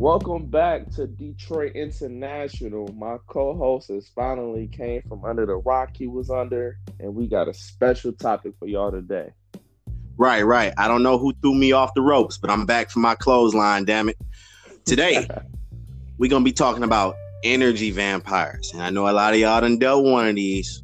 Welcome back to Detroit International. My co-host has finally came from under the rock he was under, and we got a special topic for y'all today. Right, right. I don't know who threw me off the ropes, but I'm back for my clothesline, damn it. Today, we're gonna be talking about energy vampires. And I know a lot of y'all done dealt one of these.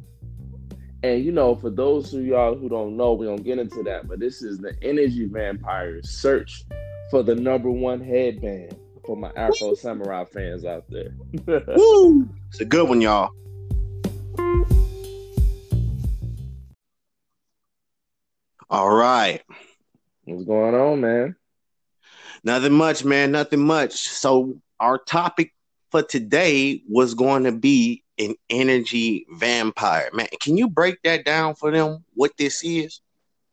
And you know, for those of y'all who don't know, we don't get into that, but this is the energy vampires search for the number one headband for my Afro Samurai fans out there. Woo! It's a good one, y'all. All right. What's going on, man? Nothing much, man. Nothing much. So, our topic for today was going to be an energy vampire. Man, can you break that down for them? What this is?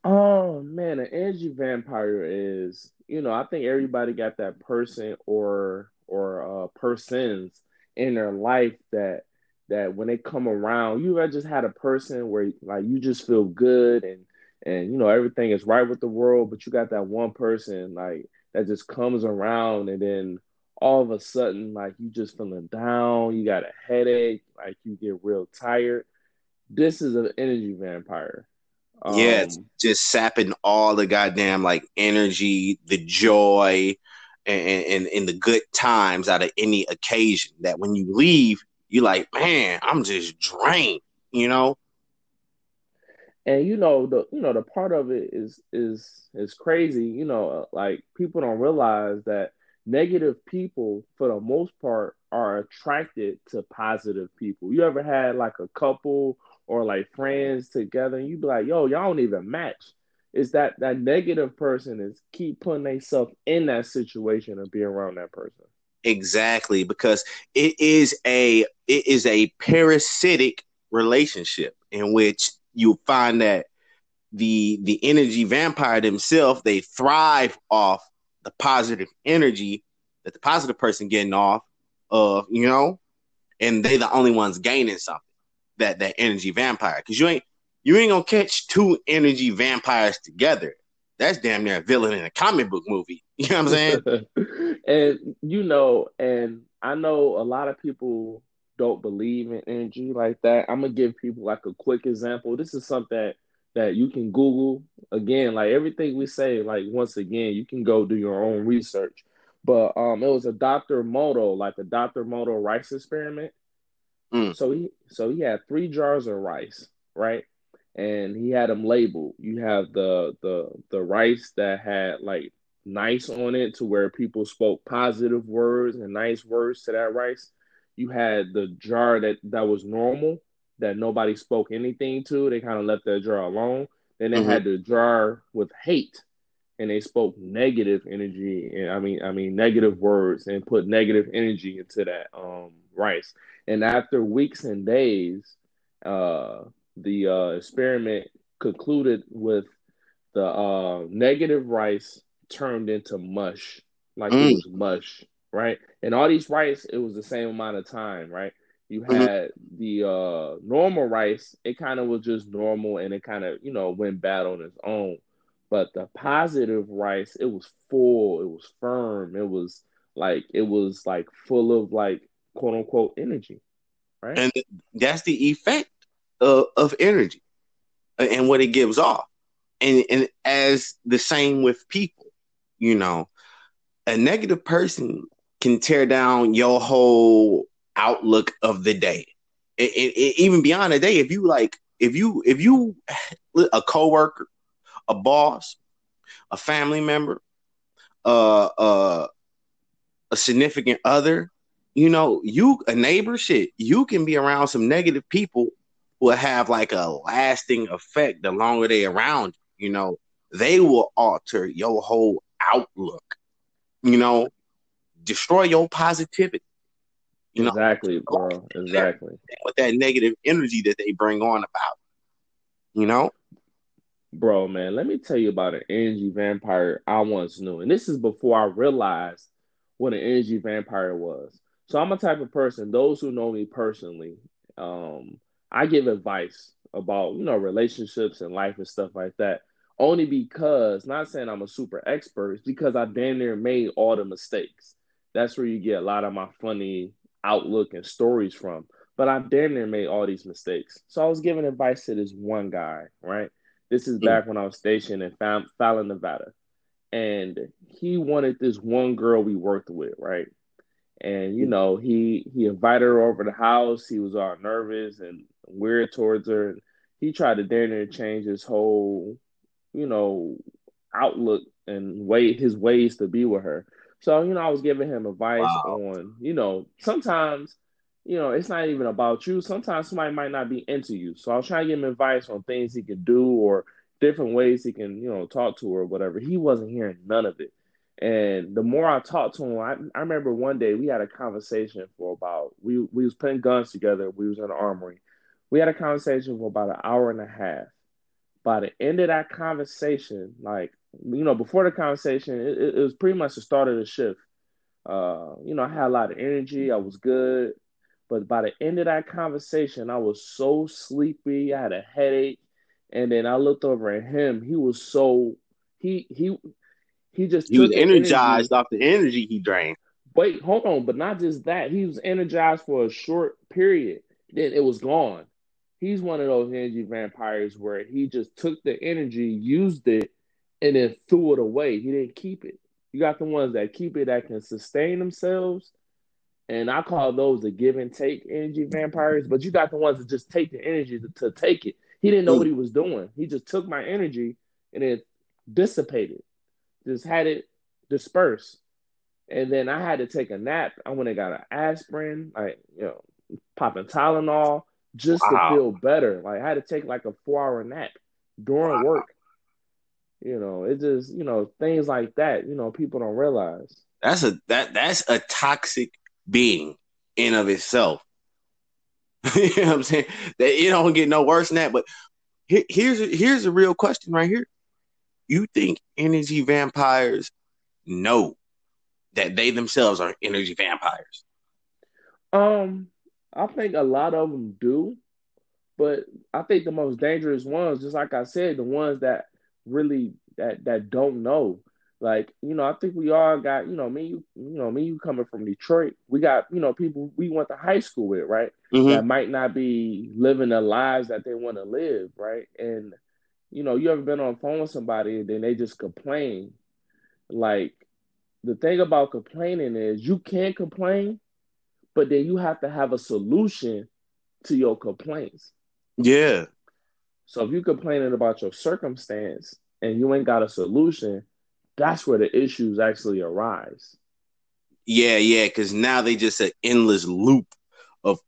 Oh man, an energy vampire is you know, I think everybody got that person or or uh, persons in their life that that when they come around, you ever just had a person where like you just feel good and and you know everything is right with the world, but you got that one person like that just comes around and then all of a sudden like you just feeling down, you got a headache, like you get real tired. This is an energy vampire. Um, yeah, it's just sapping all the goddamn like energy, the joy, and, and and the good times out of any occasion. That when you leave, you're like, man, I'm just drained, you know. And you know the you know the part of it is is is crazy. You know, like people don't realize that negative people, for the most part, are attracted to positive people. You ever had like a couple or like friends together, and you be like, yo, y'all don't even match. Is that that negative person is keep putting themselves in that situation and be around that person. Exactly, because it is a it is a parasitic relationship in which you find that the the energy vampire themselves they thrive off the positive energy that the positive person getting off of, you know, and they the only ones gaining something that that energy vampire because you ain't you ain't gonna catch two energy vampires together. That's damn near a villain in a comic book movie. You know what I'm saying? and you know, and I know a lot of people don't believe in energy like that. I'm gonna give people like a quick example. This is something that, that you can Google again, like everything we say, like once again, you can go do your own research. But um it was a Dr. Emoto, like a Dr. Emoto rice experiment. Mm. So he so he had three jars of rice, right? And he had them labeled. You have the the the rice that had like nice on it to where people spoke positive words and nice words to that rice. You had the jar that that was normal that nobody spoke anything to. They kind of left that jar alone. Then they mm-hmm. had the jar with hate and they spoke negative energy and I mean I mean negative words and put negative energy into that um rice. And after weeks and days, uh, the uh, experiment concluded with the uh, negative rice turned into mush, like mm. it was mush, right? And all these rice, it was the same amount of time, right? You mm-hmm. had mm-hmm. the uh, normal rice, it kind of was just normal and it kind of, you know, went bad on its own. But the positive rice, it was full, it was firm, it was like, it was like full of like quote unquote energy. Right. And that's the effect of, of energy and what it gives off. And and as the same with people, you know, a negative person can tear down your whole outlook of the day. It, it, it, even beyond the day, if you like, if you if you a coworker, a boss, a family member, uh, uh, a significant other, you know, you a neighbor shit, you can be around some negative people will have like a lasting effect the longer they around, you know, they will alter your whole outlook, you know, destroy your positivity. You know, exactly, know, bro. Exactly. With that negative energy that they bring on about, you know? Bro, man, let me tell you about an energy vampire I once knew. And this is before I realized what an energy vampire was. So I'm a type of person, those who know me personally, um, I give advice about, you know, relationships and life and stuff like that. Only because, not saying I'm a super expert, it's because I damn near made all the mistakes. That's where you get a lot of my funny outlook and stories from. But I damn near made all these mistakes. So I was giving advice to this one guy, right? This is back mm. when I was stationed in Fallon, Nevada. And he wanted this one girl we worked with, right? And you know, he he invited her over the house. He was all nervous and weird towards her. He tried to damn near change his whole, you know, outlook and way his ways to be with her. So, you know, I was giving him advice wow. on, you know, sometimes, you know, it's not even about you. Sometimes somebody might not be into you. So I was trying to give him advice on things he could do or different ways he can, you know, talk to her or whatever. He wasn't hearing none of it. And the more I talked to him, I, I remember one day we had a conversation for about we we was putting guns together. We was in the armory. We had a conversation for about an hour and a half. By the end of that conversation, like you know, before the conversation, it, it was pretty much the start of the shift. Uh, you know, I had a lot of energy. I was good. But by the end of that conversation, I was so sleepy. I had a headache. And then I looked over at him. He was so he he he just he was energized energy. off the energy he drained. Wait, hold on, but not just that. He was energized for a short period. Then it was gone. He's one of those energy vampires where he just took the energy, used it, and then threw it away. He didn't keep it. You got the ones that keep it that can sustain themselves. And I call those the give and take energy vampires. But you got the ones that just take the energy to, to take it. He didn't know hmm. what he was doing. He just took my energy and it dissipated, just had it disperse. And then I had to take a nap. I went and got an aspirin, like, you know, popping Tylenol just wow. to feel better. Like I had to take like a four hour nap during wow. work. You know, it just you know things like that. You know, people don't realize. That's a that that's a toxic being in of itself. you know what I'm saying? That it don't get no worse than that. But here's here's a real question right here. You think energy vampires know that they themselves are energy vampires? Um, I think a lot of them do, but I think the most dangerous ones, just like I said, the ones that really that that don't know. Like, you know, I think we all got, you know, me, you, you know, me, you coming from Detroit, we got, you know, people we went to high school with, right? Mm-hmm. That might not be living the lives that they want to live, right? And, you know, you ever been on phone with somebody and then they just complain. Like, the thing about complaining is you can complain, but then you have to have a solution to your complaints. Yeah. So if you're complaining about your circumstance and you ain't got a solution, that's where the issues actually arise. Yeah, yeah, because now they just an endless loop of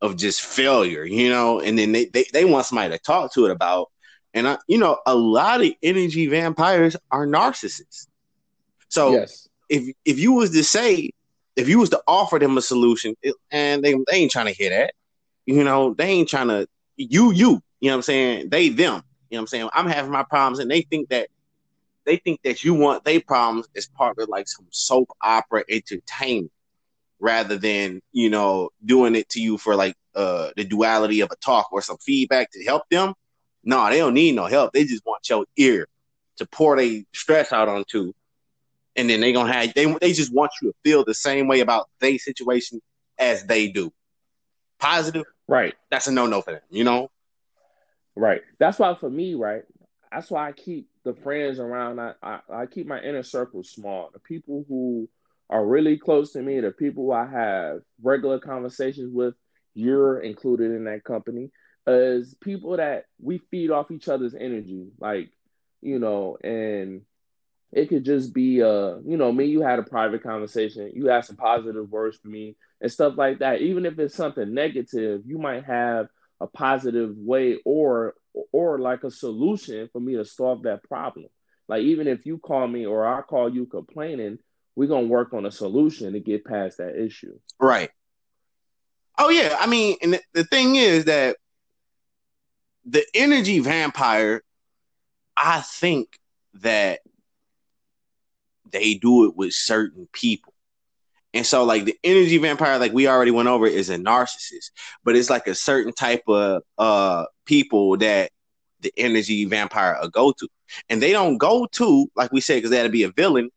of just failure, you know, and then they, they, they want somebody to talk to it about. And I, you know, a lot of energy vampires are narcissists. So yes. if if you was to say, if you was to offer them a solution, it, and they they ain't trying to hear that, you know, they ain't trying to you you you know what I'm saying? They them. You know what I'm saying? I'm having my problems and they think that they think that you want their problems as part of like some soap opera entertainment rather than, you know, doing it to you for like uh the duality of a talk or some feedback to help them. No, they don't need no help. They just want your ear to pour their stress out onto. And then they gonna have they they just want you to feel the same way about their situation as they do. Positive, right? That's a no no for them, you know. Right. That's why for me, right. That's why I keep the friends around. I, I, I keep my inner circle small. The people who are really close to me, the people I have regular conversations with, you're included in that company, as people that we feed off each other's energy. Like, you know, and it could just be uh, you know, me, you had a private conversation, you had some positive words for me and stuff like that. Even if it's something negative, you might have a positive way or or like a solution for me to solve that problem. Like even if you call me or I call you complaining, we're gonna work on a solution to get past that issue. Right. Oh yeah, I mean, and the, the thing is that the energy vampire, I think that they do it with certain people. And so, like the energy vampire, like we already went over, is a narcissist, but it's like a certain type of uh people that the energy vampire will go to, and they don't go to like we said because they had to be a villain,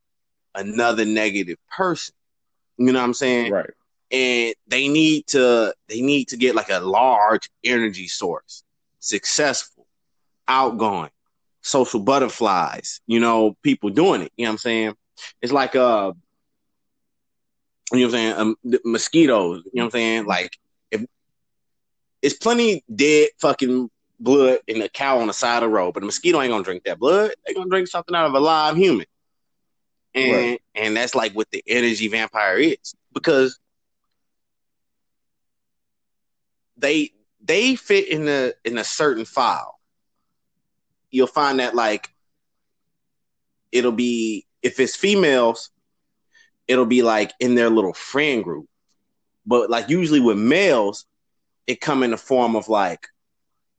another negative person. You know what I'm saying? Right. And they need to they need to get like a large energy source, successful, outgoing, social butterflies, you know, people doing it. You know what I'm saying? It's like uh you know what I'm saying, um, mosquitoes, you know what I'm saying? Like if it's plenty dead fucking blood in a cow on the side of the road, but a mosquito ain't gonna drink that blood. They're gonna drink something out of a live human. And right. and that's like what the energy vampire is. Because they they fit in a in a certain file. You'll find that like it'll be if it's females, it'll be like in their little friend group. But like usually with males, it come in the form of like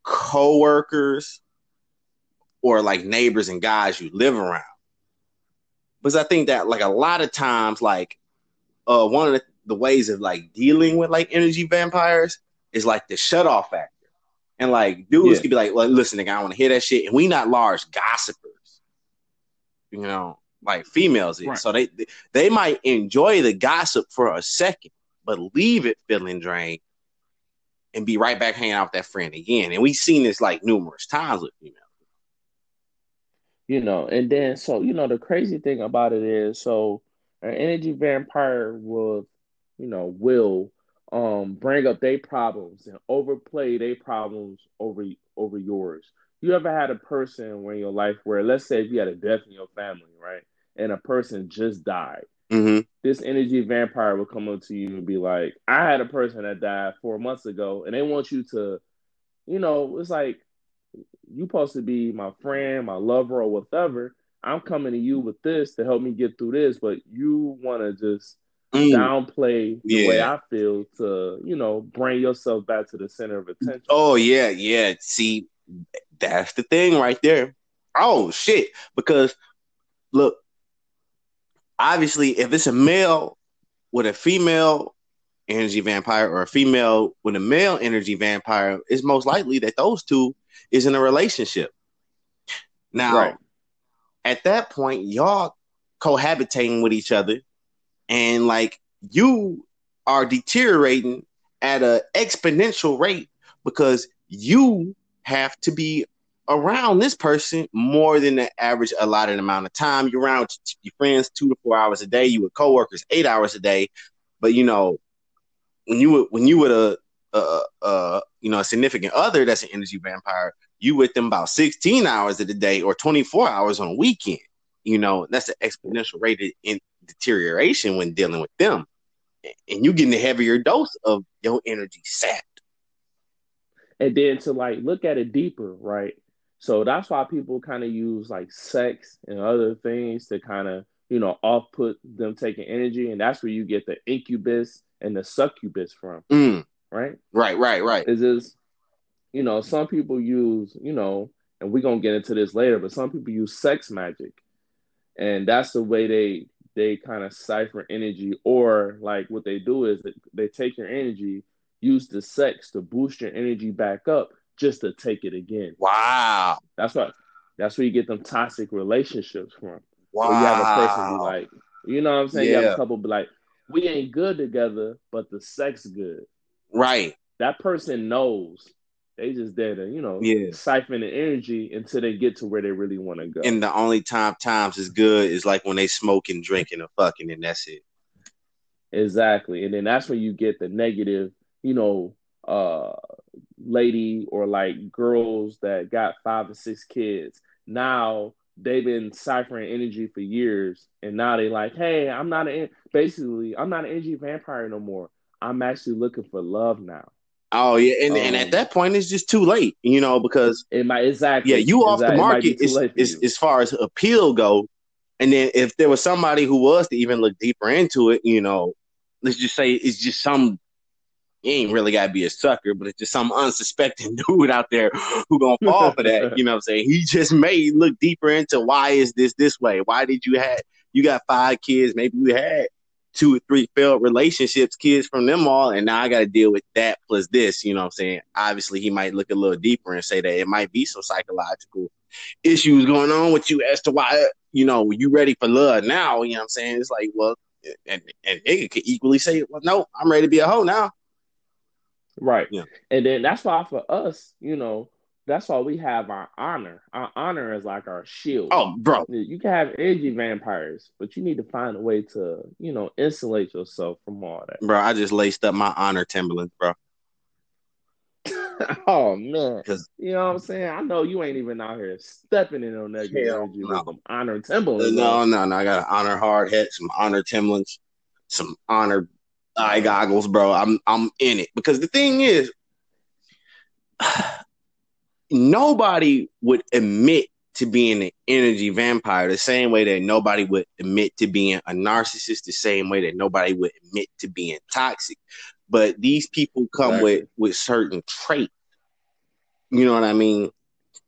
coworkers or like neighbors and guys you live around. Because I think that like a lot of times, like uh one of the, the ways of like dealing with like energy vampires is like the shut off factor. And like dudes yeah. could be like, well, listen, nigga, I want to hear that shit. And we not large gossipers. You know, like females is. Right. So they they might enjoy the gossip for a second, but leave it feeling drained and be right back hanging out with that friend again. And we've seen this like numerous times with females. You know, and then so you know the crazy thing about it is so an energy vampire will, you know, will um bring up their problems and overplay their problems over over yours. You ever had a person in your life where let's say if you had a death in your family, right? And a person just died Mm-hmm. This energy vampire will come up to you and be like, I had a person that died four months ago, and they want you to, you know, it's like you supposed to be my friend, my lover, or whatever. I'm coming to you with this to help me get through this, but you want to just mm. downplay the yeah. way I feel to, you know, bring yourself back to the center of attention. Oh yeah, yeah. See, that's the thing right there. Oh shit! Because look, obviously, if it's a male with a female energy vampire or a female with a male energy vampire, it's most likely that those two is in a relationship. Now, right. at that point, y'all cohabitating with each other, and like you are deteriorating at an exponential rate because you have to be around this person more than the average allotted amount of time. You're around your friends two to four hours a day. You with coworkers eight hours a day. But you know, when you when you with a, a, a you know a significant other that's an energy vampire, you with them about 16 hours of the day or 24 hours on a weekend. You know, that's an exponential rate in deterioration when dealing with them. And you getting a heavier dose of your energy sapped. And then to like look at it deeper, right? So that's why people kind of use like sex and other things to kind of, you know, off put them taking energy. And that's where you get the incubus and the succubus from. Mm. Right? Right, right, right. Is this, you know, some people use, you know, and we're gonna get into this later, but some people use sex magic. And that's the way they they kind of cipher energy, or like what they do is they take your energy, use the sex to boost your energy back up just to take it again. Wow. That's what that's where you get them toxic relationships from. Wow. Where you have a person be like, you know what I'm saying? Yeah. You have a couple be like, we ain't good together, but the sex good. Right. That person knows. They just there to, you know, yeah. siphon the energy until they get to where they really want to go. And the only time times is good is like when they smoking, drinking, or fucking, and that's it. Exactly. And then that's when you get the negative, you know, uh lady or like girls that got five or six kids. Now they've been ciphering energy for years, and now they like, hey, I'm not an basically I'm not an energy vampire no more. I'm actually looking for love now. Oh yeah, and, um, and at um, that point it's just too late, you know, because it might exactly yeah, you off the market is, is, as far as appeal go. And then if there was somebody who was to even look deeper into it, you know, let's just say it's just some you ain't really gotta be a sucker, but it's just some unsuspecting dude out there who gonna fall for that. You know what I'm saying? He just may look deeper into why is this this way? Why did you have you got five kids? Maybe you had two or three failed relationships, kids from them all, and now I got to deal with that plus this. You know what I'm saying? Obviously, he might look a little deeper and say that it might be some psychological issues going on with you as to why you know you ready for love now. You know what I'm saying? It's like, well, and and nigga could equally say, well, no, I'm ready to be a hoe now. Right. Yeah. And then that's why for us, you know, that's why we have our honor. Our honor is like our shield. Oh, bro. You can have energy vampires, but you need to find a way to, you know, insulate yourself from all that. Bro, I just laced up my honor Timberlands, bro. oh man. You know what I'm saying? I know you ain't even out here stepping in on negative Hell energy no. with some honor Timberlands. No, no, no. I got an honor hard hat, some honor Timberlands, some honor eye goggles, bro. I'm I'm in it because the thing is, nobody would admit to being an energy vampire the same way that nobody would admit to being a narcissist, the same way that nobody would admit to being toxic. But these people come with Exactly. with certain traits. You know what I mean?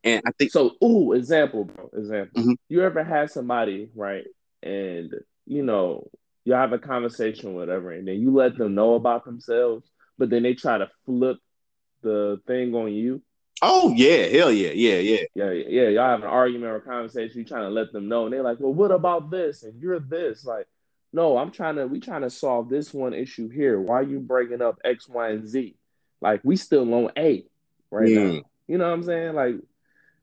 And I think So, ooh, example, bro. Example. Mhm. You ever had somebody, right? And you know, you have a conversation, whatever, and then you let them know about themselves, but then they try to flip the thing on you. Oh yeah, hell yeah, yeah, yeah. Yeah, yeah, y'all have an argument or conversation, you trying to let them know, and they're like, Well, what about this? And you're this. Like, no, I'm trying to we trying to solve this one issue here. Why are you breaking up X, Y, and Z? Like, we still on A right Mm. now. You know what I'm saying? Like,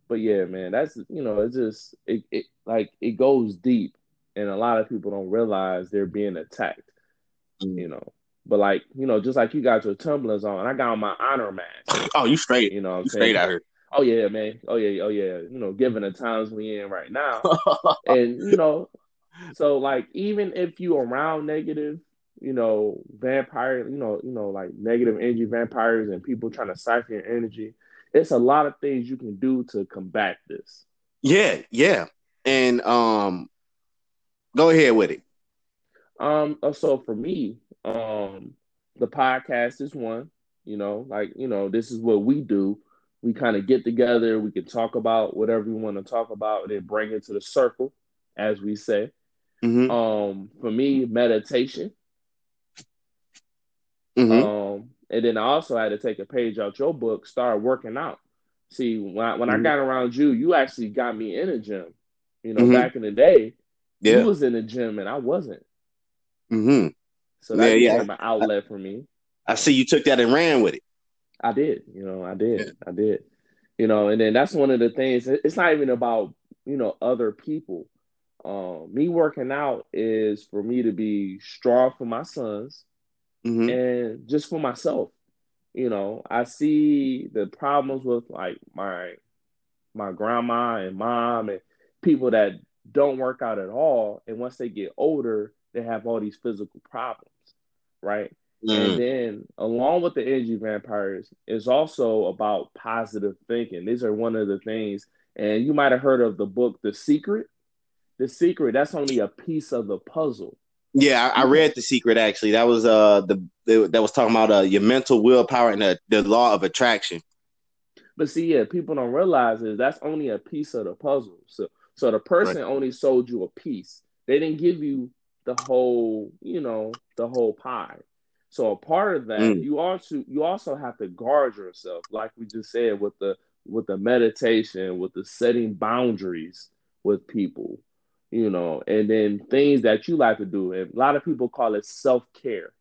but yeah, man, that's you know, it's just it, it like it goes deep, and a lot of people don't realize they're being attacked. Mm. You know, but like you know, just like you got your tumblers on, I got on my honor mask. Oh, you straight. You know, what I'm You saying? straight out here. Oh yeah, man. Oh yeah, oh yeah. You know, given the times we in right now, and you know, so like even if you around negative, you know, vampire, you know, you know, like negative energy vampires and people trying to siphon your energy, it's a lot of things you can do to combat this. Yeah, yeah. And um go ahead with it. Um, so for me, um, the podcast is one. You know, like you know, this is what we do. We kind of get together. We can talk about whatever we want to talk about, and then bring it to the circle, as we say. Mhm. Um, for me, meditation. Mhm. Um, and then I also had to take a page out your book, start working out. See, when I, when I Mhm. got around you, you actually got me in a gym. You know, Mhm. back in the day, Yeah. you was in the gym and I wasn't. Mhm. So that Yeah, yeah. an outlet for me. I see you took that and ran with it. I did, you know, I did, I did, you know, and then that's one of the things. It's not even about you know other people. Um, me working out is for me to be strong for my sons Mhm. and just for myself. You know, I see the problems with like my my grandma and mom and people that don't work out at all, and once they get older, they have all these physical problems, right? And Mm. then, along with the energy vampires, is also about positive thinking. These are one of the things, and you might have heard of the book The Secret. The Secret, that's only a piece of the puzzle. Yeah, I, I read the secret actually. That was uh the, the that was talking about uh your mental willpower and the, the law of attraction. But see, yeah, people don't realize is that's only a piece of the puzzle. So, so the person only sold you a piece. They didn't give you the whole, you know, the whole pie. So a part of that, Mm. you also you also have to guard yourself, like we just said with the with the meditation, with the setting boundaries with people, you know, and then things that you like to do. And a lot of people call it self care.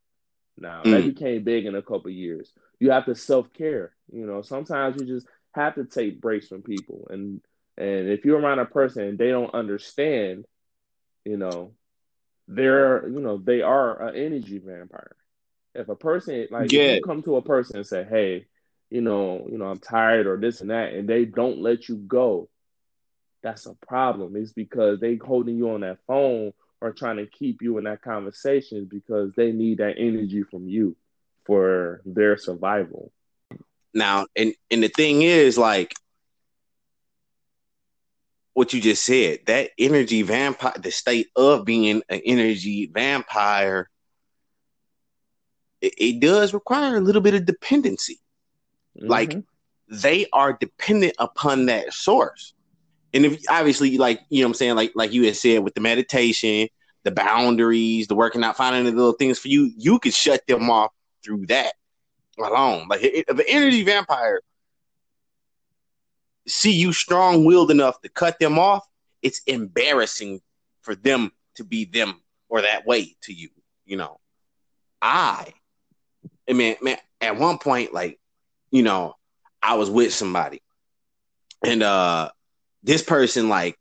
Now that Mm. became big in a couple of years. You have to self care. You know, sometimes you just have to take breaks from people, and and if you're around a person and they don't understand, you know, they're you know they are an energy vampire. If a person like if Yeah. you come to a person and say, hey, you know, you know, I'm tired or this and that, and they don't let you go, that's a problem. It's because they holding you on that phone or trying to keep you in that conversation because they need that energy from you for their survival. Now, and and the thing is, like what you just said, that energy vampire, the state of being an energy vampire, it, it does require a little bit of dependency. Like, Mhm. They are dependent upon that source. And if obviously, like you know, what I'm saying, like like you had said, with the meditation, the boundaries, the working out, finding the little things for you, you could shut them off through that alone. Like if an energy vampire see you strong willed enough to cut them off, it's embarrassing for them to be them or that way to you. You know, I, I mean, man, at one point, like, you know, I was with somebody, and uh, this person like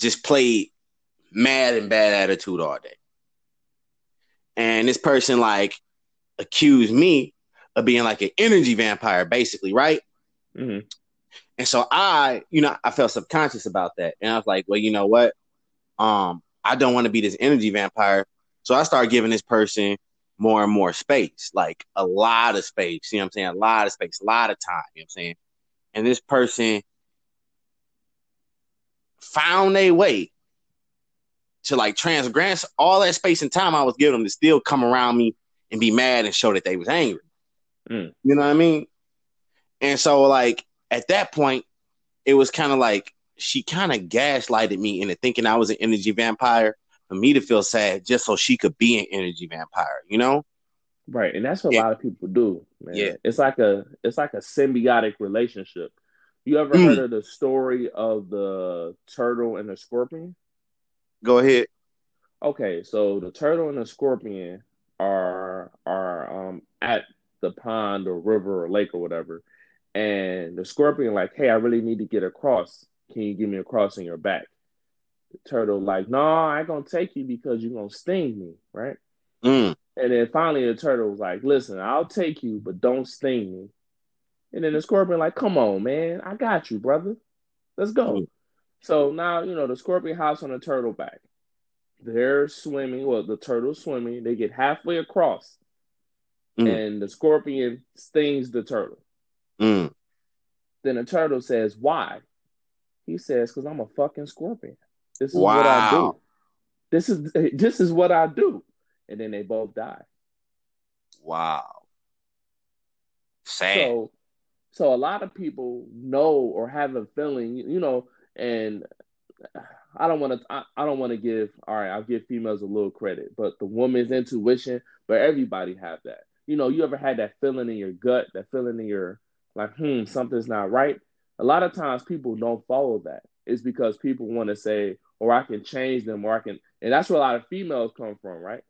just played mad and bad attitude all day, and this person like accused me of being like an energy vampire, basically, right? Mm-hmm. And so I, you know, I felt subconscious about that. And I was like, well, you know what? Um, I don't want to be this energy vampire. So I started giving this person more and more space, like a lot of space. You know what I'm saying? A lot of space, a lot of time. You know what I'm saying? And this person found a way to like transgress all that space and time I was giving them to still come around me and be mad and show that they was angry. Mm. You know what I mean? And so like at that point, it was kind of like she kind of gaslighted me into thinking I was an energy vampire for me to feel sad just so she could be an energy vampire, you know? Right. And that's what Yeah. a lot of people do, man. Yeah. It's like a it's like a symbiotic relationship. You ever Mm. heard of the story of the turtle and the scorpion? Go ahead. Okay, so the turtle and the scorpion are are um at the pond or river or lake or whatever, and the scorpion like, hey, I really need to get across. Can you give me a cross in your back? The turtle like, no, I ain't gonna take you because you're gonna sting me, right? Mm. And then finally the turtle was like, listen, I'll take you, but don't sting me. And then the scorpion like, come on, man, I got you, brother. Let's go. Mm. So now, you know, the scorpion hops on the turtle back. They're swimming, well, the turtle's swimming. They get halfway across, Mm. and the scorpion stings the turtle. Mm. Then the turtle says, Why? He says, Because I'm a fucking scorpion. This is what I do. This is this is what I do. And then they both die. Wow. Sad. So so a lot of people know or have a feeling, you know, and I don't want to I, I don't want to give all right, I'll give females a little credit, but the woman's intuition, but everybody have that. You know, you ever had that feeling in your gut, that feeling in your like, hmm, something's not right. A lot of times people don't follow that. It's because people want to say, or I can change them, or I can, and that's where a lot of females come from, right?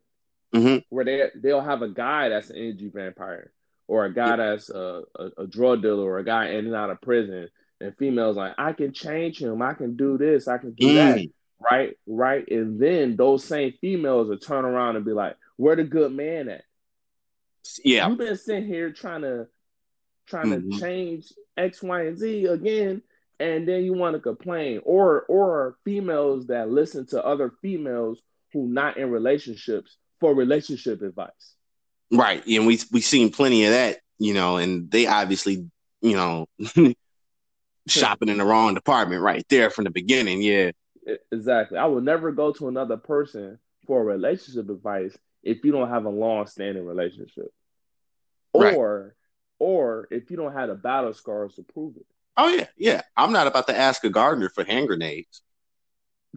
Mhm. Where they they'll have a guy that's an energy vampire, or a guy that's a, a, a drug dealer, or a guy in and out of prison, and females like, I can change him, I can do this, I can do that, Mm. right, right, and then those same females will turn around and be like, where the good man at? Yeah. You've been sitting here trying to trying Mhm. to change X, Y, and Z again, and then you want to complain. Or or females that listen to other females who not in relationships for relationship advice. Right. And we we seen plenty of that, you know, and they obviously, you know, shopping in the wrong department right there from the beginning. Yeah. Exactly. I would never go to another person for relationship advice if you don't have a long standing relationship. Right. Or or if you don't have the battle scars to prove it. Oh yeah, yeah. I'm not about to ask a gardener for hand grenades.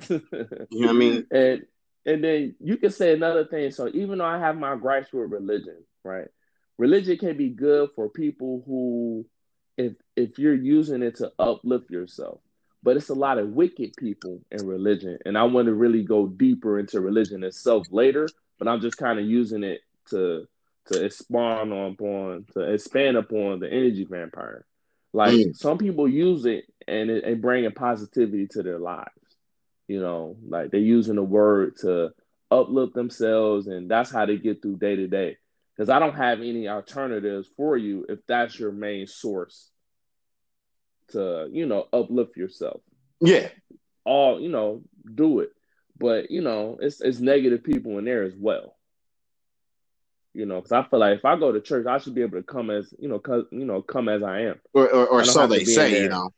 You know what I mean? and and then you can say another thing. So even though I have my gripes with religion, right? Religion can be good for people who, if if you're using it to uplift yourself, but it's a lot of wicked people in religion, and I want to really go deeper into religion itself later. But I'm just kind of using it to to expand upon to expand upon the energy vampire. Like Mm. some people use it and it, and bringing positivity to their lives. You know, like they're using the word to uplift themselves, and that's how they get through day to day. Because I don't have any alternatives for you if that's your main source to, you know, uplift yourself. Yeah. All, you know, do it. But, you know, it's it's negative people in there as well. You know, because I feel like if I go to church, I should be able to come as, you know, cause, you know, come as I am. Or or, or so they say, you know.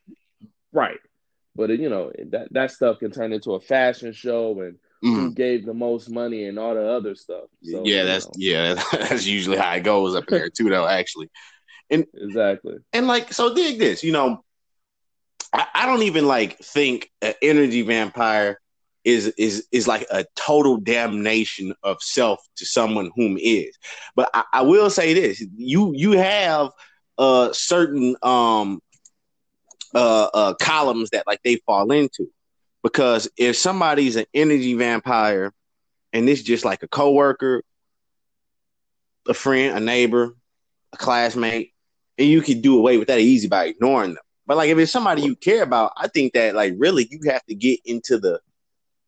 Right. But you know that that stuff can turn into a fashion show and who Mm. gave the most money and all the other stuff. So, yeah, you that's know, yeah, that's usually how it goes up in there too, though. Actually, and exactly. and like, so dig this, you know, I, I don't even like think an energy vampire is is is like a total damnation of self to someone whom is. But I, I will say this: you you have uh certain um uh, uh columns that like they fall into. Because if somebody's an energy vampire and it's just like a coworker, a friend, a neighbor, a classmate, and you can do away with that easy by ignoring them. But like if it's somebody you care about, I think that like really you have to get into the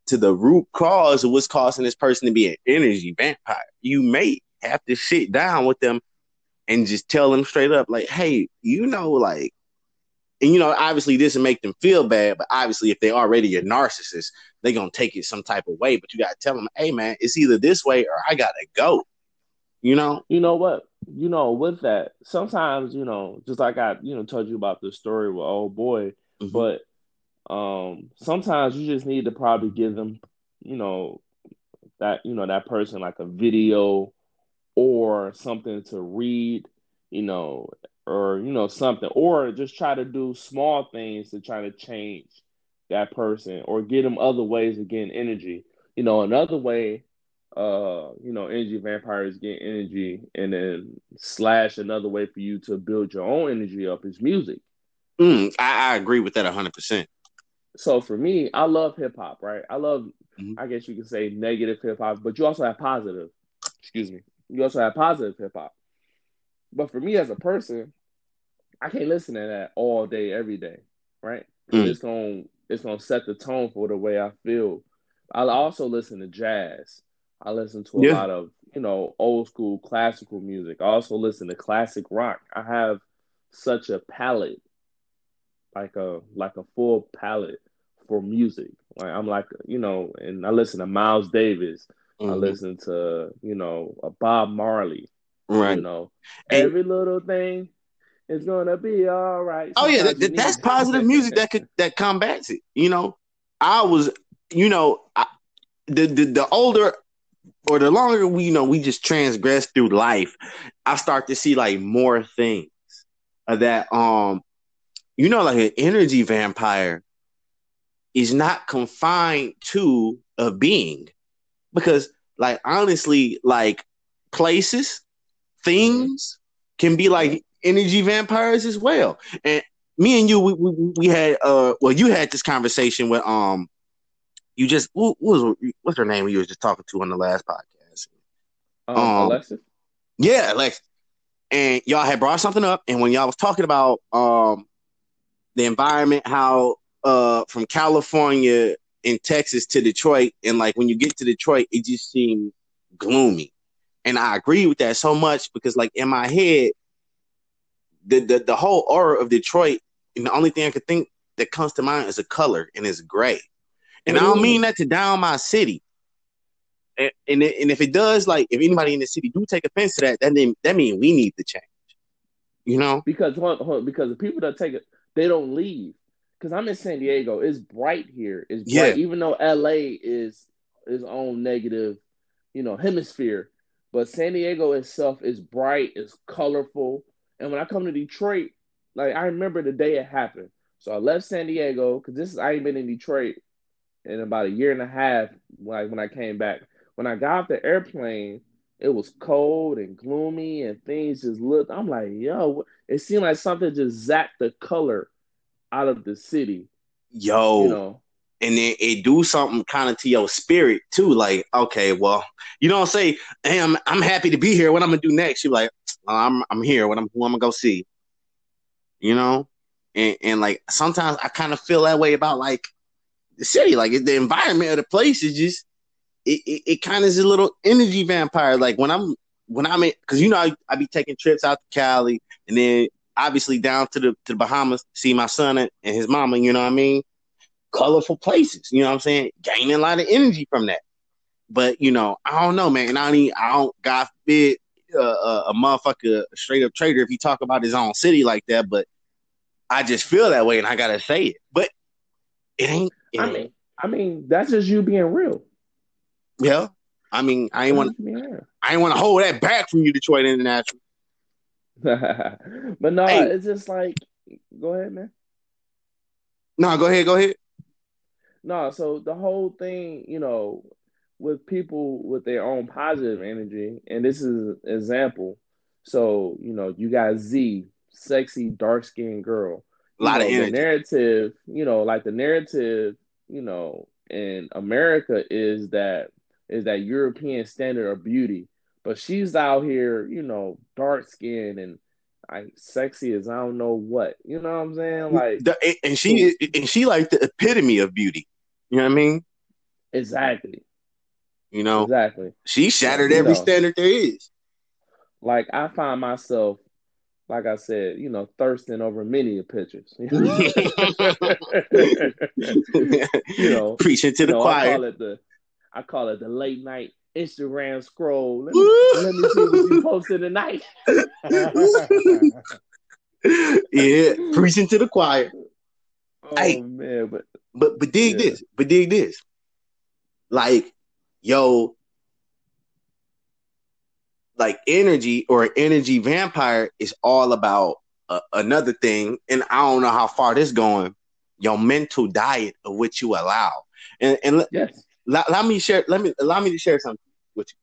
to the root cause of what's causing this person to be an energy vampire. You may have to sit down with them and just tell them straight up, like, hey, you know, like, and you know, obviously this will make them feel bad, but obviously if they're already a narcissist, they're gonna take it some type of way. But you gotta tell them, hey man, it's either this way or I gotta go. You know? You know what? You know, with that, sometimes, you know, just like I, you know, told you about the story with old boy, mm-hmm. but um sometimes you just need to probably give them, you know, that, you know, that person like a video or something to read, you know, or you know something, or just try to do small things to try to change that person or get them other ways of getting energy. You know, another way, uh, you know, energy vampires get energy, and then slash another way for you to build your own energy up is music. Mm, I, I agree with that hundred percent. So for me, I love hip hop, right? I love, mm-hmm. I guess you could say negative hip hop, but you also have positive. Excuse me. You also have positive hip hop. But for me as a person, I can't listen to that all day, every day, right? Mm. It's gonna it's gonna set the tone for the way I feel. I also listen to jazz. I listen to a yeah. lot of you know old school classical music. I also listen to classic rock. I have such a palette, like a like a full palette for music. Like I'm like you know, and I listen to Miles Davis. Mm-hmm. I listen to you know a Bob Marley. Right. You know, and, every little thing is gonna be all right. oh yeah, that, that's positive music that could that combats it. You know, I was, you know, I, the, the the older or the longer we you know we just transgress through life, I start to see like more things that um, you know, like an energy vampire is not confined to a being because like honestly like places things can be like energy vampires as well. And me and you we, we, we had uh well you had this conversation with um you just what, was what's her name you was just talking to on the last podcast? Um, um Alexis? yeah Alexis. And y'all had brought something up and when y'all was talking about um the environment how uh from California in Texas to Detroit, and like when you get to Detroit, it just seemed gloomy. And I agree with that so much because, like in my head, the the, the whole aura of Detroit, and the only thing I could think that comes to mind is a color, and it's gray. And mm-hmm. I don't mean that to down my city. And, and and if it does, like if anybody in the city do take offense to that, that that means we need to change. You know, because because the people that take it, they don't leave because I'm in San Diego. It's bright here. It's bright, yeah. even though LA is its own negative, you know, hemisphere. But San Diego itself is bright, it's colorful. And when I come to Detroit, like I remember the day it happened. So I left San Diego because this is I ain't been in Detroit in about a year and a half. Like when I came back, when I got off the airplane, it was cold and gloomy and things just looked. I'm like, yo, it seemed like something just zapped the color out of the city. Yo, you know, and then it do something kind of to your spirit too. Like, okay, well, you don't say, "Hey, I'm I'm happy to be here. What I'm gonna do next?" You're like, well, "I'm I'm here. What I'm who I'm gonna go see." You know, and and like sometimes I kind of feel that way about like the city, like the environment of the place is just it it, it kind of is a little energy vampire. Like when I'm when I'm in, because you know I, I be taking trips out to Cali, and then obviously down to the to the Bahamas, see my son and, and his mama, you know what I mean? Colorful places, you know what I'm saying? Gaining a lot of energy from that. But you know, I don't know, man. And I don't, I don't, God forbid, uh, uh, a motherfucker, a straight up traitor, if he talk about his own city like that. But I just feel that way, and I gotta say it. But it ain't. It I mean, I mean, that's just you being real. Yeah, I mean, I ain't want, I ain't want to hold that back from you, Detroit International. but no, hey. it's just like, go ahead, man. No, go ahead, go ahead. No, so the whole thing, you know, with people with their own positive energy, and this is an example. So, you know, you got Z, sexy, dark skinned girl. A lot you know, of energy. The narrative, you know, like the narrative you know, in America is that is that European standard of beauty. But she's out here, you know, dark skinned and like sexy as I don't know what. You know what I'm saying? Like the, and she and she like the epitome of beauty. You know what I mean? Exactly. You know, exactly. She shattered every know, standard there is. Like I find myself, like I said, you know, thirsting over many pictures. you know, preaching to the know, choir. I call it the, I call it the late night Instagram scroll. Let me, let me see what you posted tonight. yeah, preaching to the choir. Oh hey, man, but but but dig yeah. this, but dig this. Like, yo, like energy or energy vampire is all about uh, another thing, and I don't know how far this going. Your mental diet of what you allow, and and yes. Let, let me share. Let me allow me to share something with you.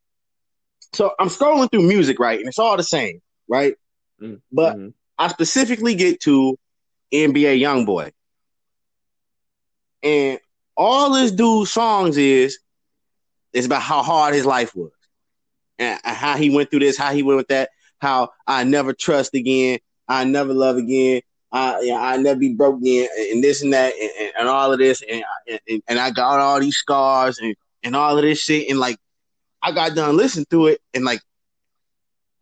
So I'm scrolling through music, right, and it's all the same, right? Mm-hmm. But I specifically get to NBA YoungBoy, and all this dude's songs is is about how hard his life was and how he went through this, how he went with that, how I never trust again, I never love again, I you know, I never be broke again, and this and that, and, and all of this, and, and and I got all these scars and and all of this shit, and like I got done listening to it, and like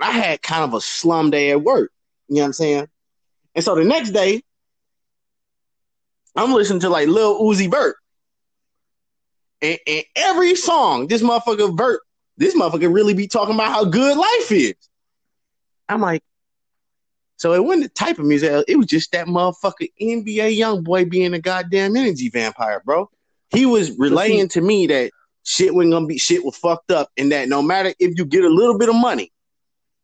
I had kind of a slum day at work. You know what I'm saying? And so the next day, I'm listening to like Lil Uzi Vert. And, and every song, this motherfucker Vert, this motherfucker really be talking about how good life is. I'm like, so it wasn't the type of music, it was just that motherfucker NBA YoungBoy being a goddamn energy vampire, bro. He was relaying to me that shit wasn't gonna be shit was fucked up, and that no matter if you get a little bit of money,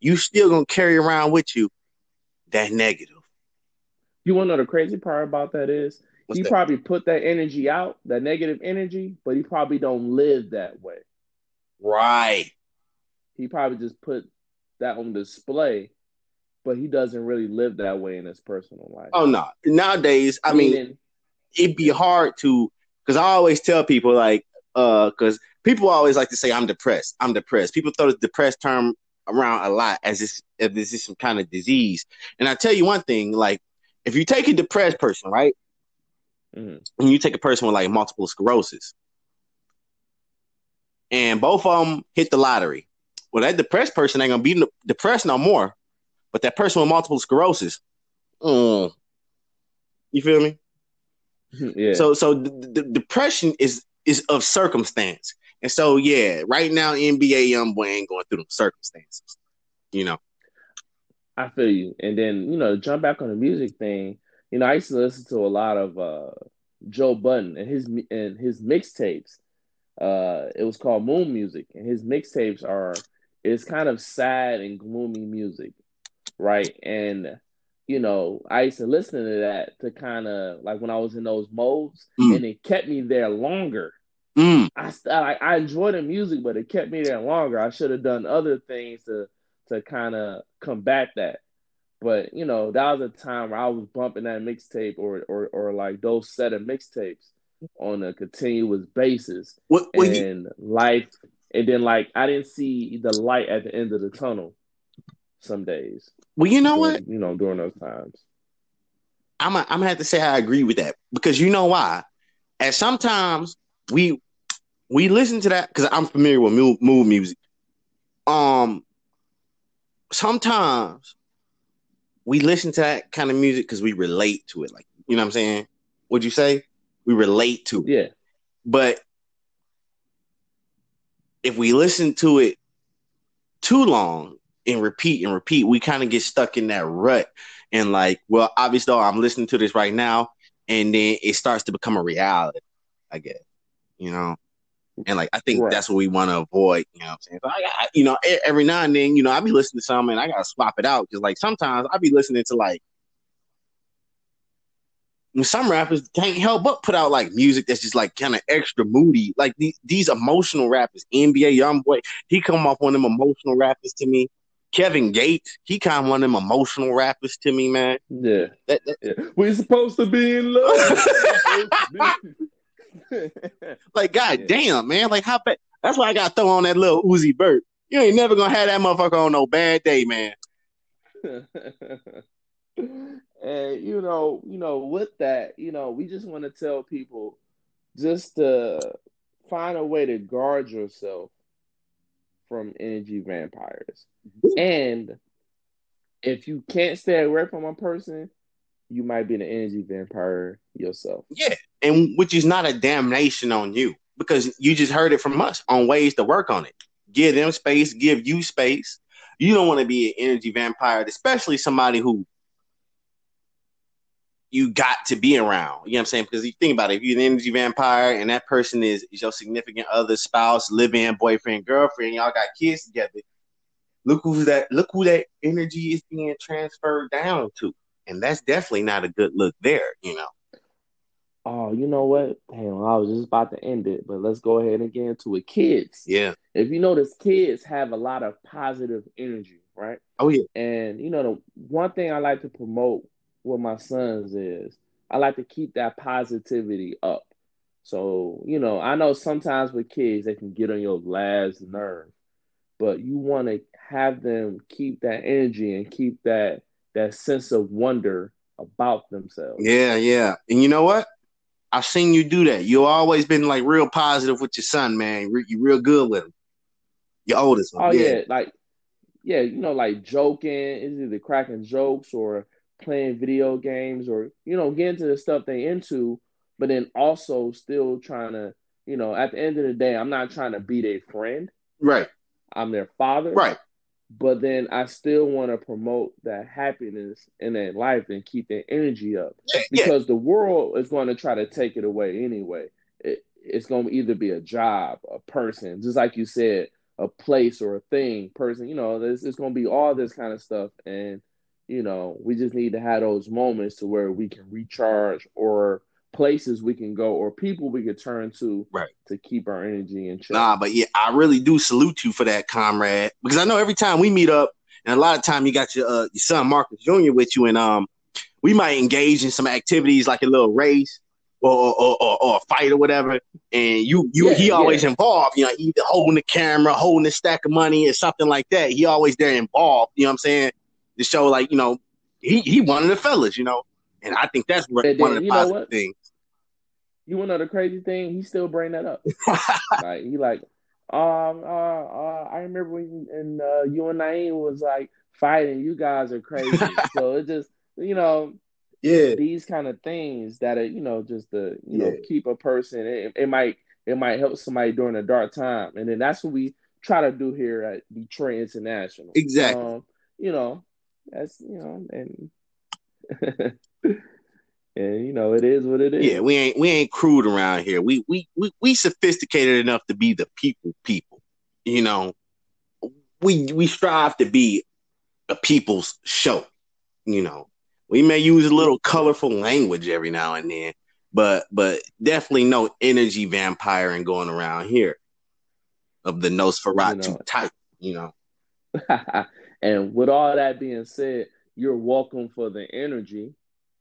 you still gonna carry around with you that negative. You wanna know the crazy part about that is What's he that? probably put that energy out, that negative energy, but he probably don't live that way. Right. He probably just put that on display, but he doesn't really live that way in his personal life. Oh no. Nowadays, I mean, it'd be hard to because I always tell people like uh because people always like to say I'm depressed. I'm depressed. People throw the depressed term around a lot as this if this is some kind of disease. And I tell you one thing, like if you take a depressed person, right? Mm-hmm. And you take a person with like multiple sclerosis, and both of them hit the lottery. Well, that depressed person ain't gonna be depressed no more, but that person with multiple sclerosis, mm, you feel me? Yeah. So, so the, the depression is is of circumstance, and so yeah, right now NBA YoungBoy ain't going through them circumstances, you know. I feel you, and then you know, jump back on the music thing you know, I used to listen to a lot of uh, Joe Budden and his and his mixtapes. Uh, it was called Mood Muzik, and his mixtapes are it's kind of sad and gloomy music, right? And you know, I used to listen to that to kind of like when I was in those modes, mm. and it kept me there longer. Mm. I, I I enjoyed the music, but it kept me there longer. I should have done other things to to kind of combat that. But you know, that was a time where I was bumping that mixtape or or or like those set of mixtapes on a continuous basis. What, what and you... life and then like I didn't see the light at the end of the tunnel some days. Well, you know during, what? You know, during those times. I'm a, I'm gonna have to say I agree with that because you know why? And sometimes we we listen to that because I'm familiar with move, mood music. Um, sometimes we listen to that kind of music because we relate to it. Like, you know what I'm saying? Would you say? We relate to it. Yeah. But if we listen to it too long and repeat and repeat, we kind of get stuck in that rut. And like, well, obviously, I'm listening to this right now, and then it starts to become a reality, I guess. You know? And like I think right. that's what we want to avoid. You know what I'm saying? So I, I, you know, every now and then, you know, I be listening to something and I gotta swap it out because like sometimes I be listening to like some rappers can't help but put out like music that's just like kind of extra moody. Like these these emotional rappers, NBA YoungBoy, he come off one of them emotional rappers to me. Kevin Gates, he kind of one of them emotional rappers to me, man. Yeah. That, that, yeah. We're supposed to be in love. like, god yeah. damn, man. Like, how bad? That's why I got to throw on that Lil Uzi Vert. You ain't never gonna have that motherfucker on no bad day, man. and you know, you know, with that, you know, we just want to tell people just to find a way to guard yourself from energy vampires. And if you can't stay away from a person, you might be an energy vampire yourself. Yeah, and which is not a damnation on you because you just heard it from us on ways to work on it. Give them space, give you space. You don't want to be an energy vampire, especially somebody who you got to be around. You know what I'm saying? Because you think about it, if you're an energy vampire and that person is, is your significant other, spouse, live-in, boyfriend, girlfriend, y'all got kids together. Look who that look who that energy is being transferred down to. And that's definitely not a good look there, you know. Oh, you know what? Damn, I was just about to end it, but let's go ahead and get into it. Kids. Yeah. If you notice, kids have a lot of positive energy, right? Oh yeah. And you know, the one thing I like to promote with my sons is I like to keep that positivity up. So, you know, I know sometimes with kids they can get on your last nerve, but you want to have them keep that energy and keep that that sense of wonder about themselves. Yeah, yeah. And you know what? I've seen you do that. You've always been like real positive with your son, man. You're real good with him. Your oldest one. Oh yeah. yeah, like yeah, you know, like joking, is either cracking jokes or playing video games or you know getting to the stuff they into, but then also still trying to you know at the end of the day, I'm not trying to be their friend. Right. I'm their father. Right. But then I still want to promote that happiness in their life and keep their energy up yeah, because yeah. the world is going to try to take it away anyway. It, it's going to either be a job, a person, just like you said, a place or a thing, person. You know, it's, it's going to be all this kind of stuff, and you know, we just need to have those moments to where we can recharge or places we can go or people we could turn to right to keep our energy in check. Nah, but yeah, I really do salute you for that, comrade. Because I know every time we meet up, and a lot of time you got your uh, your son Marcus Jr. with you, and um, we might engage in some activities like a little race or or, or, or a fight or whatever. And you you yeah, he always yeah. involved. You know, either holding the camera, holding a stack of money, or something like that. He always there involved. You know what I'm saying? To show like you know he he one of the fellas, you know, and I think that's one of the positive things. You want to know the crazy thing? He still bring that up. like he like, um, uh, uh, I remember when and uh, you and Naeem was like fighting. You guys are crazy. so it just you know, yeah, these kind of things that are you know just to you yeah. know keep a person. It, it might it might help somebody during a dark time, and then that's what we try to do here at Detroit International. Exactly. Um, you know, that's you know, and and you know, it is what it is. Yeah, we ain't we ain't crude around here. We we we we sophisticated enough to be the people people. You know, we we strive to be a people's show. You know, we may use a little colorful language every now and then, but but definitely no energy vampiring going around here of the Nosferatu you know, type. You know. And with all that being said, you're welcome for the energy,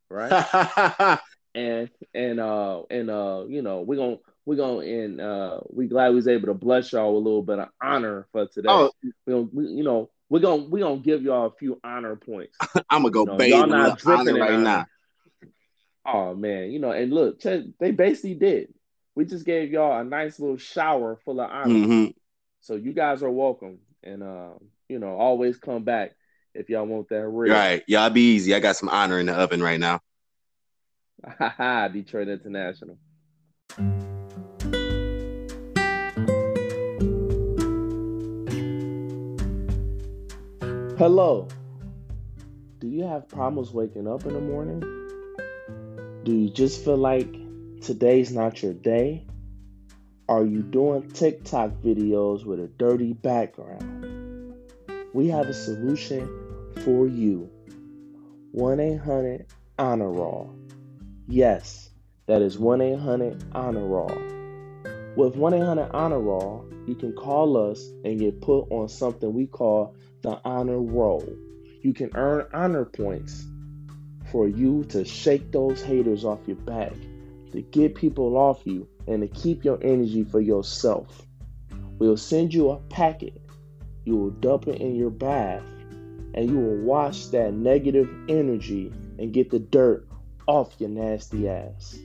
right? and and uh and uh you know we're gonna we're gonna and uh we glad we was able to bless y'all a little bit of honor for today. Oh. We gonna we, you know we're gonna we're gonna give y'all a few honor points. I'm gonna go you know, bathe y'all not dripping right now. Oh man, you know, and look, they basically did. We just gave y'all a nice little shower full of honor. Mm-hmm. So you guys are welcome, and um, you know, always come back if y'all want that real. Right. Y'all be easy. I got some honor in the oven right now. Detroit International. Hello. Do you have problems waking up in the morning? Do you just feel like today's not your day? Are you doing TikTok videos with a dirty background? We have a solution for you. 1 800 Honor Raw. Yes, that is 1 800 Honor Raw. With 1 800 Honor Raw, you can call us and get put on something we call the Honor Roll. You can earn honor points for you to shake those haters off your back, to get people off you, and to keep your energy for yourself. We'll send you a packet. You will dump it in your bath and you will wash that negative energy and get the dirt off your nasty ass.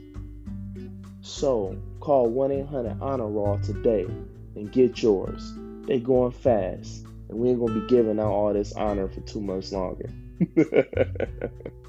So call 1 800 Honor Raw today and get yours. They going fast, and we ain't gonna be giving out all this honor for two months longer.